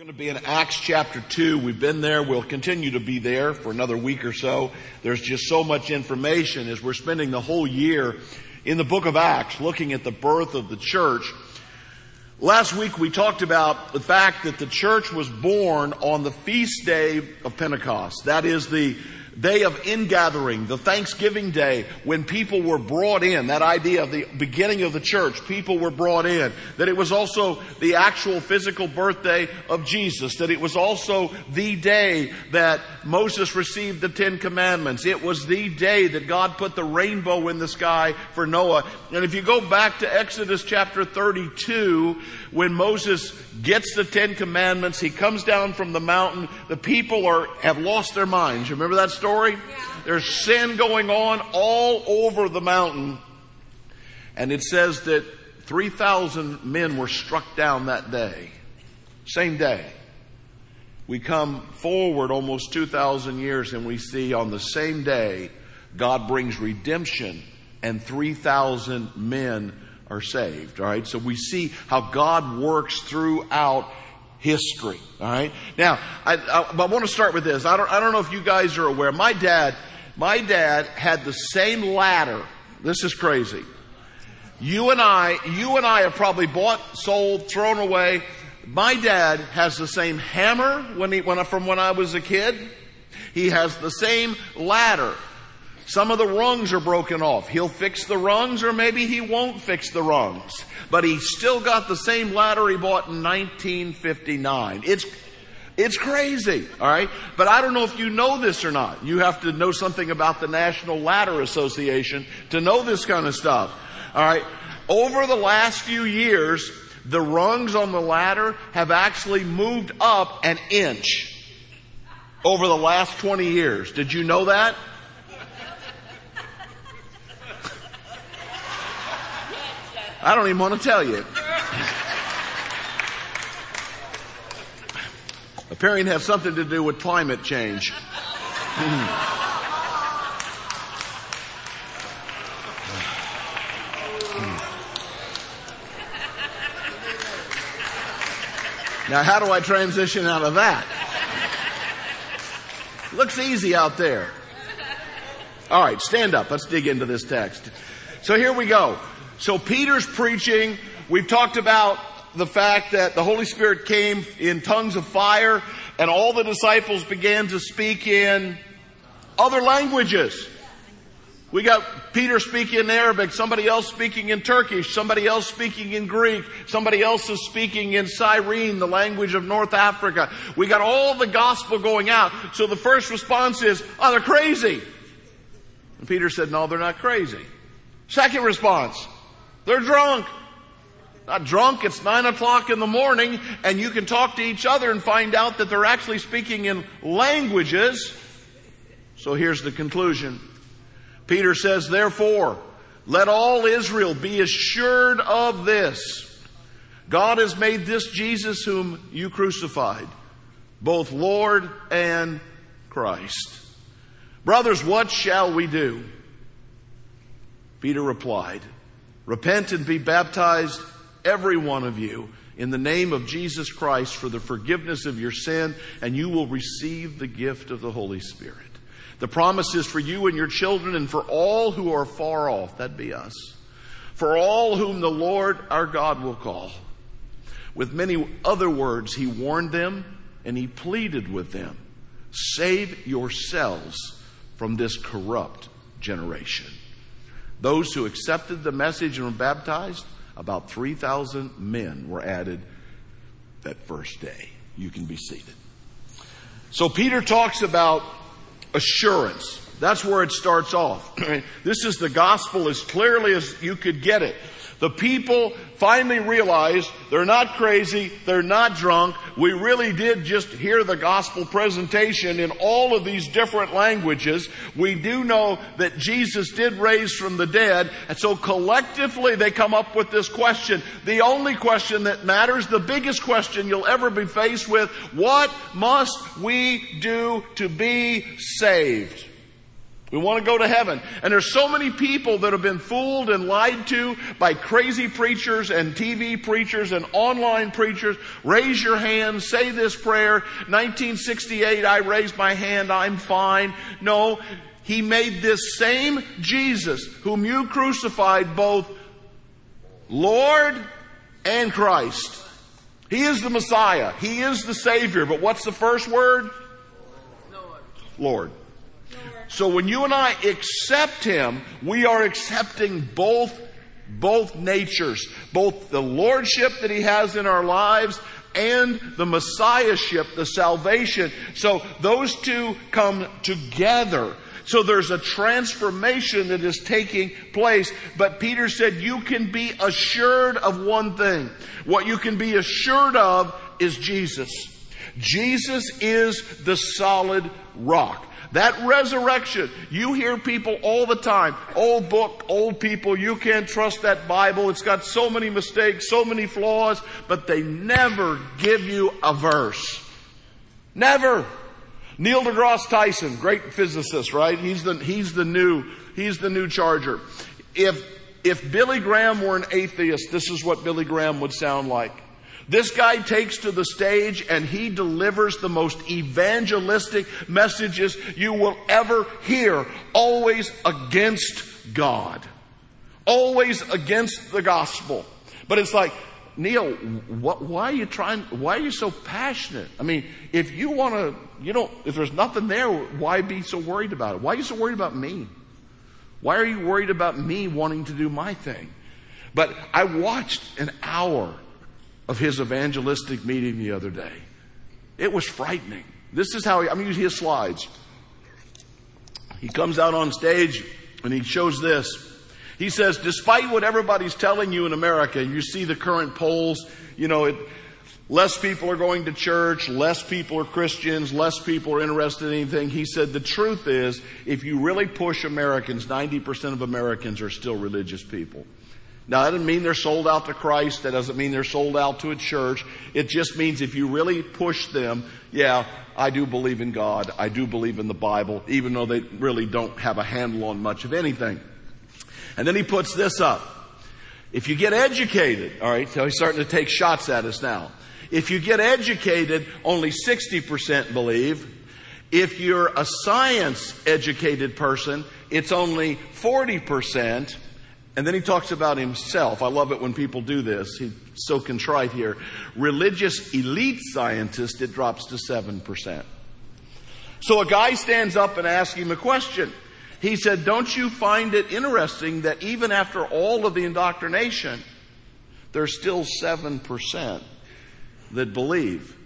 going to be in Acts chapter 2. We've been there. We'll continue to be there for another week or so. There's just so much information as we're spending the whole year in the book of Acts looking at the birth of the church. Last week we talked about the fact that the church was born on the feast day of Pentecost. That is the day of ingathering, the Thanksgiving day, when people were brought in, that idea of the beginning of the church, people were brought in, that it was also the actual physical birthday of Jesus, that it was also the day that Moses received the Ten Commandments. It was the day that God put the rainbow in the sky for Noah. And if you go back to Exodus chapter 32, when Moses gets the Ten Commandments, he comes down from the mountain, the people are, have lost their minds. You remember that story? There's sin going on all over the mountain. And it says that 3,000 men were struck down that day. Same day. We come forward almost 2,000 years and we see on the same day, God brings redemption and 3,000 men are saved. All right. So we see how God works throughout history. All right. Now, I, I, I want to start with this. I don't, I don't know if you guys are aware. My dad, my dad had the same ladder. This is crazy. You and I, you and I have probably bought, sold, thrown away. My dad has the same hammer when he, when from when I was a kid. He has the same ladder. Some of the rungs are broken off. He'll fix the rungs or maybe he won't fix the rungs. But he's still got the same ladder he bought in 1959. It's, it's crazy, alright? But I don't know if you know this or not. You have to know something about the National Ladder Association to know this kind of stuff. Alright? Over the last few years, the rungs on the ladder have actually moved up an inch over the last 20 years. Did you know that? I don't even want to tell you. Appearing to have something to do with climate change. Now, how do I transition out of that? Looks easy out there. All right, stand up. Let's dig into this text. So here we go. So Peter's preaching. We've talked about the fact that the Holy Spirit came in tongues of fire and all the disciples began to speak in other languages. We got Peter speaking in Arabic, somebody else speaking in Turkish, somebody else speaking in Greek, somebody else is speaking in Cyrene, the language of North Africa. We got all the gospel going out. So the first response is, oh, they're crazy. And Peter said, no, they're not crazy. Second response, they're drunk. Not drunk, it's nine o'clock in the morning and you can talk to each other and find out that they're actually speaking in languages. So here's the conclusion. Peter says, therefore, let all Israel be assured of this. God has made this Jesus whom you crucified, both Lord and Christ. Brothers, what shall we do? Peter replied, Repent and be baptized, every one of you, in the name of Jesus Christ for the forgiveness of your sin, and you will receive the gift of the Holy Spirit. The promise is for you and your children and for all who are far off. That'd be us. For all whom the Lord our God will call. With many other words, he warned them and he pleaded with them save yourselves from this corrupt generation. Those who accepted the message and were baptized, about 3,000 men were added that first day. You can be seated. So Peter talks about assurance. That's where it starts off. this is the gospel as clearly as you could get it. The people finally realized they're not crazy, they're not drunk. We really did just hear the gospel presentation in all of these different languages. We do know that Jesus did raise from the dead, and so collectively they come up with this question. The only question that matters, the biggest question you'll ever be faced with, what must we do to be saved? We want to go to heaven. And there's so many people that have been fooled and lied to by crazy preachers and TV preachers and online preachers. Raise your hand, say this prayer. 1968, I raised my hand, I'm fine. No, he made this same Jesus, whom you crucified, both Lord and Christ. He is the Messiah. He is the Savior. But what's the first word? Lord. Lord. So when you and I accept Him, we are accepting both, both natures, both the Lordship that He has in our lives and the Messiahship, the salvation. So those two come together. So there's a transformation that is taking place. But Peter said you can be assured of one thing. What you can be assured of is Jesus. Jesus is the solid rock. That resurrection, you hear people all the time, old book, old people, you can't trust that Bible. It's got so many mistakes, so many flaws, but they never give you a verse. Never. Neil deGrasse Tyson, great physicist, right? He's the, he's the new, he's the new charger. If, if Billy Graham were an atheist, this is what Billy Graham would sound like. This guy takes to the stage and he delivers the most evangelistic messages you will ever hear, always against God, always against the gospel. But it's like, Neil, what, why are you trying, why are you so passionate? I mean, if you want to, you know, if there's nothing there, why be so worried about it? Why are you so worried about me? Why are you worried about me wanting to do my thing? But I watched an hour of his evangelistic meeting the other day. It was frightening. This is how he, I'm using his slides. He comes out on stage and he shows this. He says, despite what everybody's telling you in America, you see the current polls, you know, it, less people are going to church, less people are Christians, less people are interested in anything. He said, the truth is, if you really push Americans, 90% of Americans are still religious people. Now, that doesn't mean they're sold out to Christ. That doesn't mean they're sold out to a church. It just means if you really push them, yeah, I do believe in God. I do believe in the Bible, even though they really don't have a handle on much of anything. And then he puts this up. If you get educated, alright, so he's starting to take shots at us now. If you get educated, only 60% believe. If you're a science educated person, it's only 40%. And then he talks about himself. I love it when people do this. He's so contrite here. Religious elite scientist, it drops to 7%. So a guy stands up and asks him a question. He said, Don't you find it interesting that even after all of the indoctrination, there's still 7% that believe?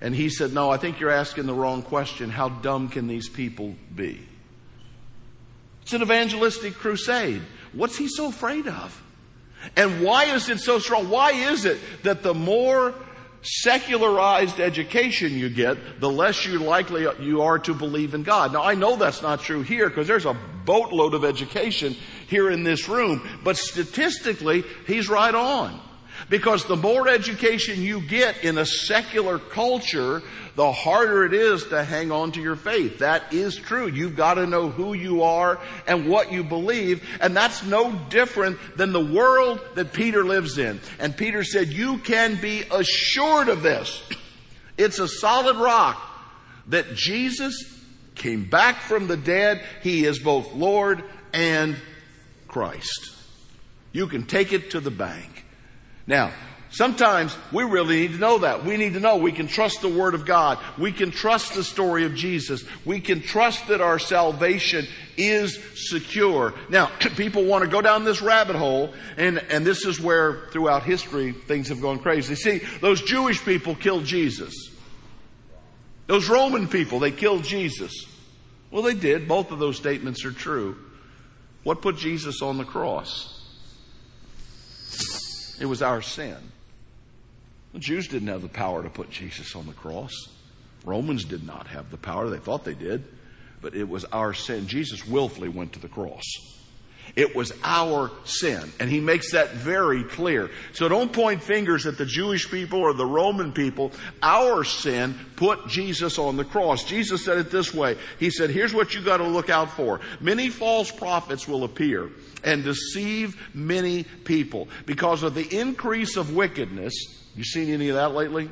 And he said, No, I think you're asking the wrong question. How dumb can these people be? It's an evangelistic crusade. What's he so afraid of? And why is it so strong? Why is it that the more secularized education you get, the less you likely you are to believe in God. Now I know that's not true here because there's a boatload of education here in this room, but statistically, he's right on. Because the more education you get in a secular culture, the harder it is to hang on to your faith. That is true. You've got to know who you are and what you believe. And that's no different than the world that Peter lives in. And Peter said, you can be assured of this. It's a solid rock that Jesus came back from the dead. He is both Lord and Christ. You can take it to the bank. Now, Sometimes we really need to know that. We need to know we can trust the Word of God. We can trust the story of Jesus. We can trust that our salvation is secure. Now, people want to go down this rabbit hole, and, and this is where throughout history things have gone crazy. See, those Jewish people killed Jesus. Those Roman people, they killed Jesus. Well, they did. Both of those statements are true. What put Jesus on the cross? It was our sin. The Jews didn't have the power to put Jesus on the cross. Romans did not have the power. They thought they did. But it was our sin. Jesus willfully went to the cross. It was our sin. And he makes that very clear. So don't point fingers at the Jewish people or the Roman people. Our sin put Jesus on the cross. Jesus said it this way. He said, here's what you gotta look out for. Many false prophets will appear and deceive many people because of the increase of wickedness. You seen any of that lately?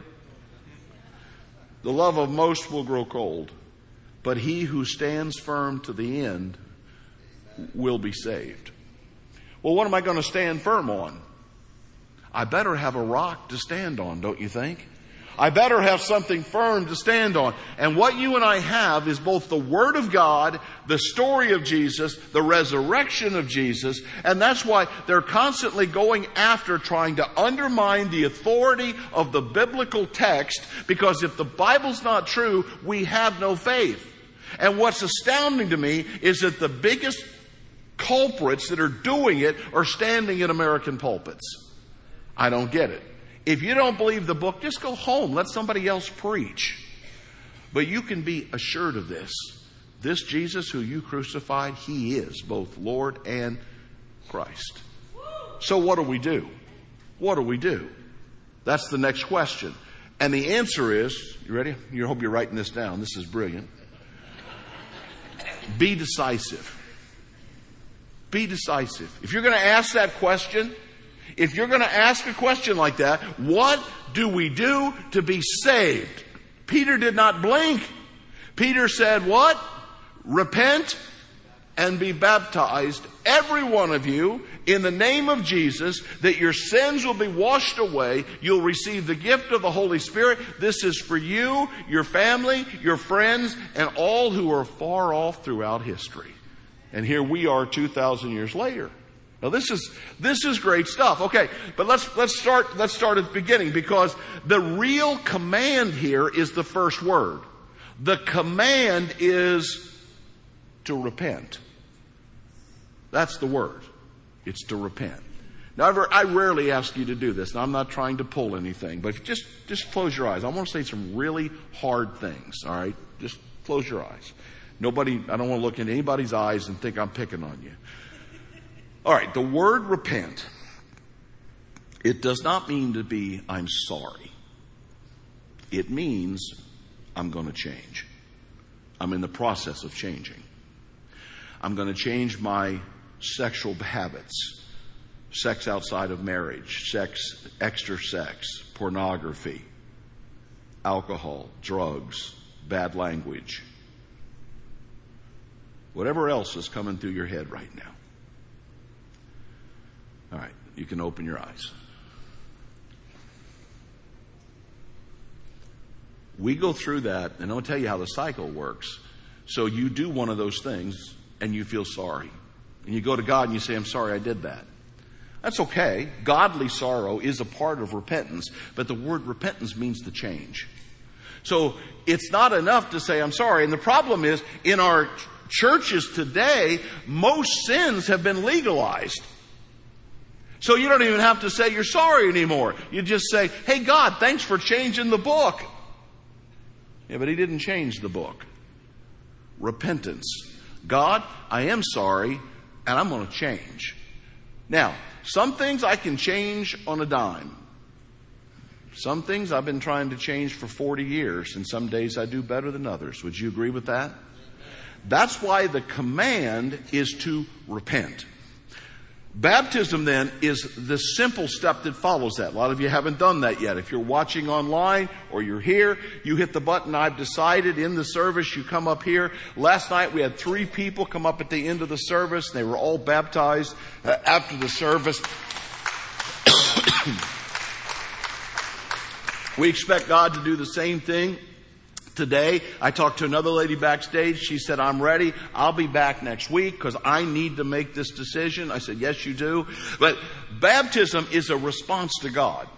The love of most will grow cold, but he who stands firm to the end will be saved. Well, what am I going to stand firm on? I better have a rock to stand on, don't you think? I better have something firm to stand on. And what you and I have is both the Word of God, the story of Jesus, the resurrection of Jesus, and that's why they're constantly going after trying to undermine the authority of the biblical text, because if the Bible's not true, we have no faith. And what's astounding to me is that the biggest culprits that are doing it are standing in American pulpits. I don't get it. If you don't believe the book, just go home. Let somebody else preach. But you can be assured of this. This Jesus who you crucified, he is both Lord and Christ. So what do we do? What do we do? That's the next question. And the answer is, you ready? You hope you're writing this down. This is brilliant. Be decisive. Be decisive. If you're going to ask that question, if you're going to ask a question like that, what do we do to be saved? Peter did not blink. Peter said, what? Repent and be baptized, every one of you, in the name of Jesus, that your sins will be washed away. You'll receive the gift of the Holy Spirit. This is for you, your family, your friends, and all who are far off throughout history. And here we are 2,000 years later. Now this is, this is great stuff. Okay, but let's, let's start, let's start at the beginning because the real command here is the first word. The command is to repent. That's the word. It's to repent. Now, I rarely ask you to do this, and I'm not trying to pull anything, but just, just close your eyes. I want to say some really hard things, alright? Just close your eyes. Nobody, I don't want to look into anybody's eyes and think I'm picking on you. All right, the word repent, it does not mean to be, I'm sorry. It means I'm going to change. I'm in the process of changing. I'm going to change my sexual habits. Sex outside of marriage, sex, extra sex, pornography, alcohol, drugs, bad language. Whatever else is coming through your head right now. All right, you can open your eyes. We go through that, and I'll tell you how the cycle works. So you do one of those things, and you feel sorry. And you go to God and you say, I'm sorry I did that. That's okay. Godly sorrow is a part of repentance, but the word repentance means to change. So it's not enough to say, I'm sorry. And the problem is, in our churches today, most sins have been legalized. So you don't even have to say you're sorry anymore. You just say, hey God, thanks for changing the book. Yeah, but he didn't change the book. Repentance. God, I am sorry and I'm going to change. Now, some things I can change on a dime. Some things I've been trying to change for 40 years and some days I do better than others. Would you agree with that? That's why the command is to repent. Baptism then is the simple step that follows that. A lot of you haven't done that yet. If you're watching online or you're here, you hit the button I've decided in the service, you come up here. Last night we had three people come up at the end of the service. They were all baptized uh, after the service. we expect God to do the same thing today. I talked to another lady backstage. She said, I'm ready. I'll be back next week because I need to make this decision. I said, yes, you do. But baptism is a response to God.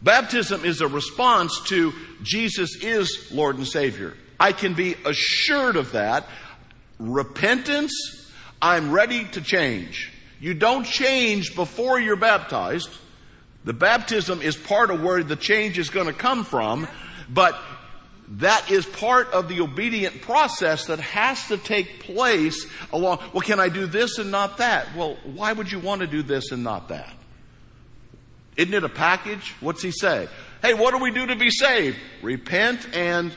Baptism is a response to Jesus is Lord and Savior. I can be assured of that. Repentance, I'm ready to change. You don't change before you're baptized. The baptism is part of where the change is going to come from, but that is part of the obedient process that has to take place along. Well, can I do this and not that? Well, why would you want to do this and not that? Isn't it a package? What's he say? Hey, what do we do to be saved? Repent and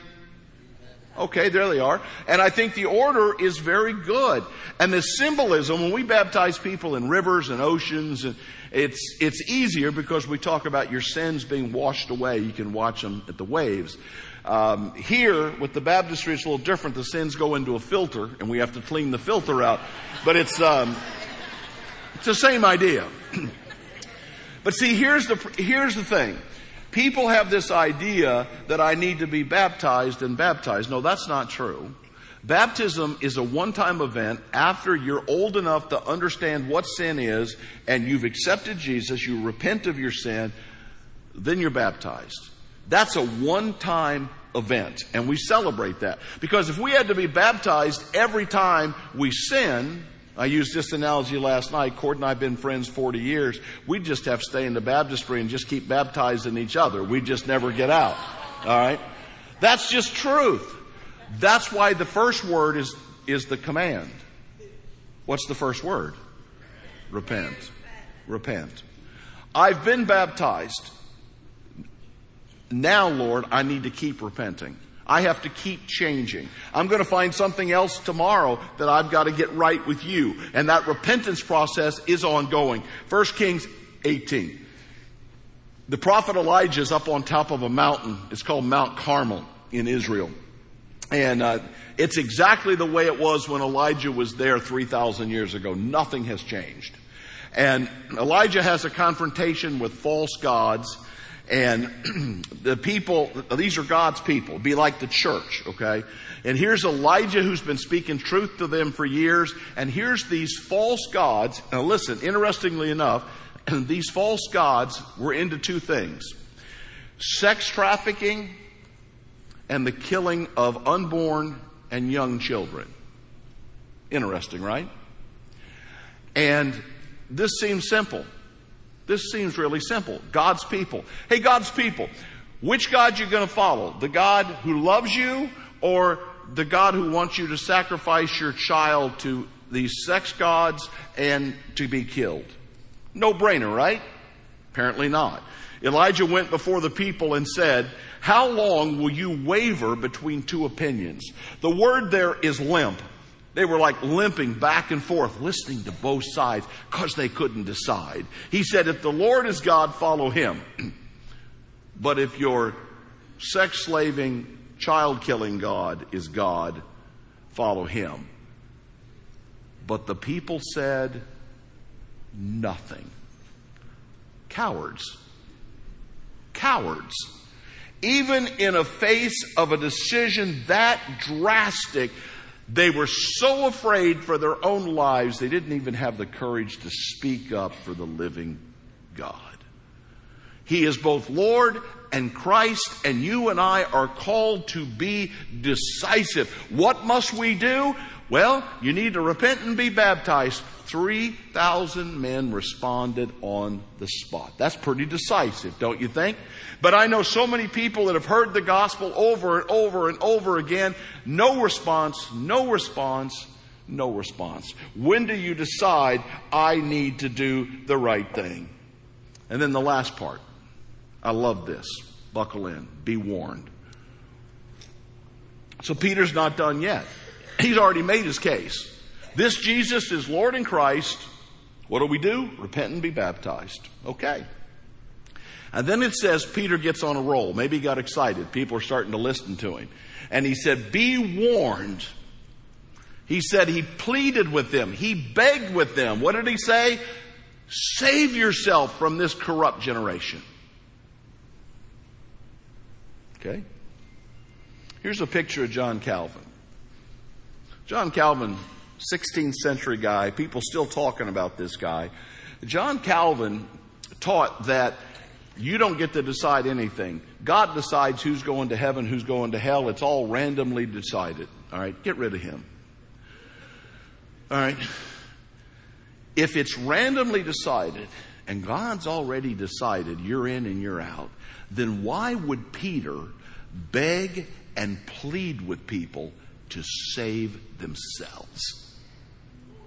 Okay, there they are. And I think the order is very good. And the symbolism, when we baptize people in rivers and oceans, and it's, it's easier because we talk about your sins being washed away. You can watch them at the waves. Um, here, with the baptistry, it's a little different. The sins go into a filter, and we have to clean the filter out. But it's, um, it's the same idea. but see, here's the, here's the thing. People have this idea that I need to be baptized and baptized. No, that's not true. Baptism is a one-time event after you're old enough to understand what sin is and you've accepted Jesus, you repent of your sin, then you're baptized. That's a one-time event and we celebrate that. Because if we had to be baptized every time we sin, I used this analogy last night. Cord and I have been friends 40 years. We just have to stay in the baptistry and just keep baptizing each other. We just never get out. All right? That's just truth. That's why the first word is, is the command. What's the first word? Repent. Repent. I've been baptized. Now, Lord, I need to keep repenting. I have to keep changing. I'm going to find something else tomorrow that I've got to get right with you. And that repentance process is ongoing. 1 Kings 18. The prophet Elijah is up on top of a mountain. It's called Mount Carmel in Israel. And uh, it's exactly the way it was when Elijah was there 3,000 years ago. Nothing has changed. And Elijah has a confrontation with false gods and the people, these are God's people, be like the church, okay? And here's Elijah who's been speaking truth to them for years, and here's these false gods. Now listen, interestingly enough, these false gods were into two things. Sex trafficking and the killing of unborn and young children. Interesting, right? And this seems simple. This seems really simple. God's people. Hey, God's people, which God you going to follow? The God who loves you or the God who wants you to sacrifice your child to these sex gods and to be killed? No brainer, right? Apparently not. Elijah went before the people and said, how long will you waver between two opinions? The word there is limp. They were like limping back and forth, listening to both sides because they couldn't decide. He said, if the Lord is God, follow him. but if your sex slaving, child killing God is God, follow him. But the people said nothing. Cowards. Cowards. Even in a face of a decision that drastic, they were so afraid for their own lives, they didn't even have the courage to speak up for the living God. He is both Lord and Christ, and you and I are called to be decisive. What must we do? Well, you need to repent and be baptized. 3,000 men responded on the spot. That's pretty decisive, don't you think? But I know so many people that have heard the gospel over and over and over again. No response, no response, no response. When do you decide I need to do the right thing? And then the last part. I love this. Buckle in. Be warned. So Peter's not done yet. He's already made his case. This Jesus is Lord in Christ. What do we do? Repent and be baptized. Okay. And then it says Peter gets on a roll. Maybe he got excited. People are starting to listen to him. And he said, Be warned. He said he pleaded with them. He begged with them. What did he say? Save yourself from this corrupt generation. Okay? Here's a picture of John Calvin. John Calvin 16th century guy. People still talking about this guy. John Calvin taught that you don't get to decide anything. God decides who's going to heaven, who's going to hell. It's all randomly decided. All right, get rid of him. All right. If it's randomly decided and God's already decided you're in and you're out, then why would Peter beg and plead with people to save themselves.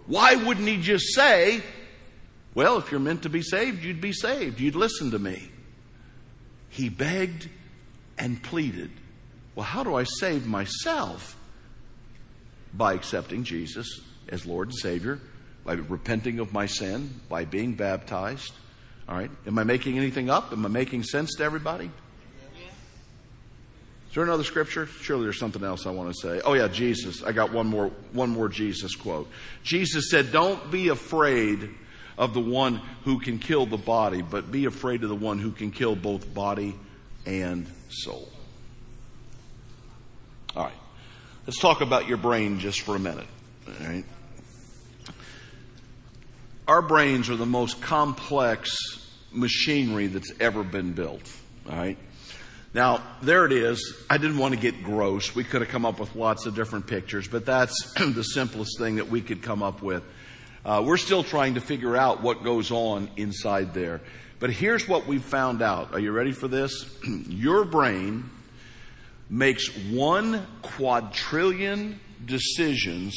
Why wouldn't he just say, well, if you're meant to be saved, you'd be saved. You'd listen to me. He begged and pleaded. Well, how do I save myself? By accepting Jesus as Lord and Savior, by repenting of my sin, by being baptized. All right? Am I making anything up? Am I making sense to everybody? Is there another scripture? Surely there's something else I want to say. Oh yeah, Jesus. I got one more one more Jesus quote. Jesus said, "Don't be afraid of the one who can kill the body, but be afraid of the one who can kill both body and soul." All right. Let's talk about your brain just for a minute. All right. Our brains are the most complex machinery that's ever been built. All right. Now, there it is. I didn't want to get gross. We could have come up with lots of different pictures, but that's the simplest thing that we could come up with. Uh, we're still trying to figure out what goes on inside there. But here's what we've found out. Are you ready for this? Your brain makes one quadrillion decisions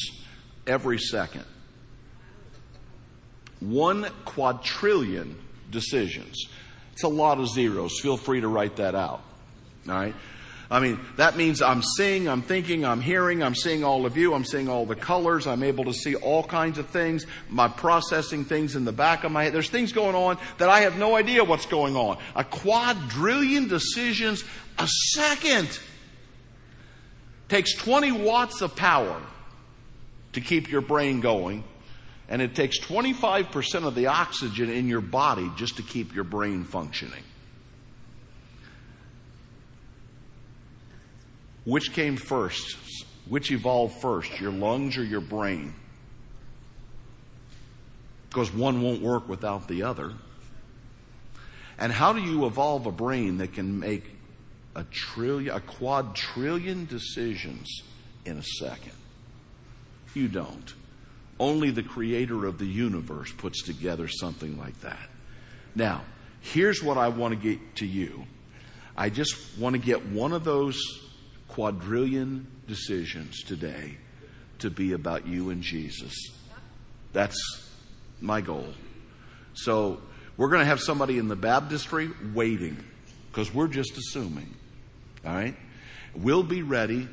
every second. One quadrillion decisions. It's a lot of zeros. Feel free to write that out. All right? I mean, that means I'm seeing, I'm thinking, I'm hearing, I'm seeing all of you, I'm seeing all the colors, I'm able to see all kinds of things, my processing things in the back of my head. There's things going on that I have no idea what's going on. A quadrillion decisions a second takes 20 watts of power to keep your brain going, and it takes 25% of the oxygen in your body just to keep your brain functioning. Which came first? Which evolved first, your lungs or your brain? Because one won't work without the other. And how do you evolve a brain that can make a trillion, a quadrillion decisions in a second? You don't. Only the creator of the universe puts together something like that. Now, here's what I want to get to you. I just want to get one of those quadrillion decisions today to be about you and Jesus. That's my goal. So we're going to have somebody in the baptistry waiting because we're just assuming. All right? We'll be ready.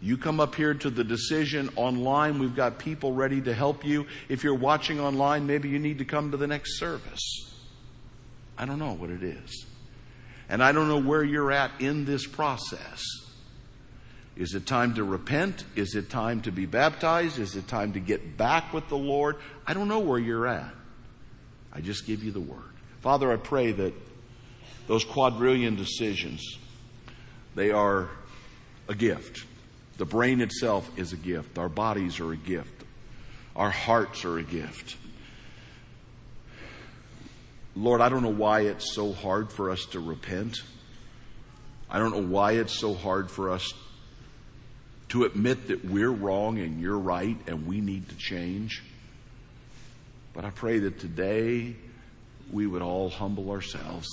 You come up here to the decision online. We've got people ready to help you. If you're watching online, maybe you need to come to the next service. I don't know what it is. And I don't know where you're at in this process. Is it time to repent? Is it time to be baptized? Is it time to get back with the Lord? I don't know where you're at. I just give you the word. Father, I pray that those quadrillion decisions, they are a gift. The brain itself is a gift. Our bodies are a gift. Our hearts are a gift. Lord, I don't know why it's so hard for us to repent. I don't know why it's so hard for us to admit that we're wrong and you're right and we need to change. But I pray that today we would all humble ourselves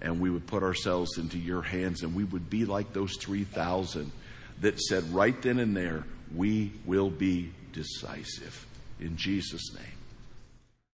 and we would put ourselves into your hands and we would be like those 3,000 that said right then and there, we will be decisive. In Jesus' name.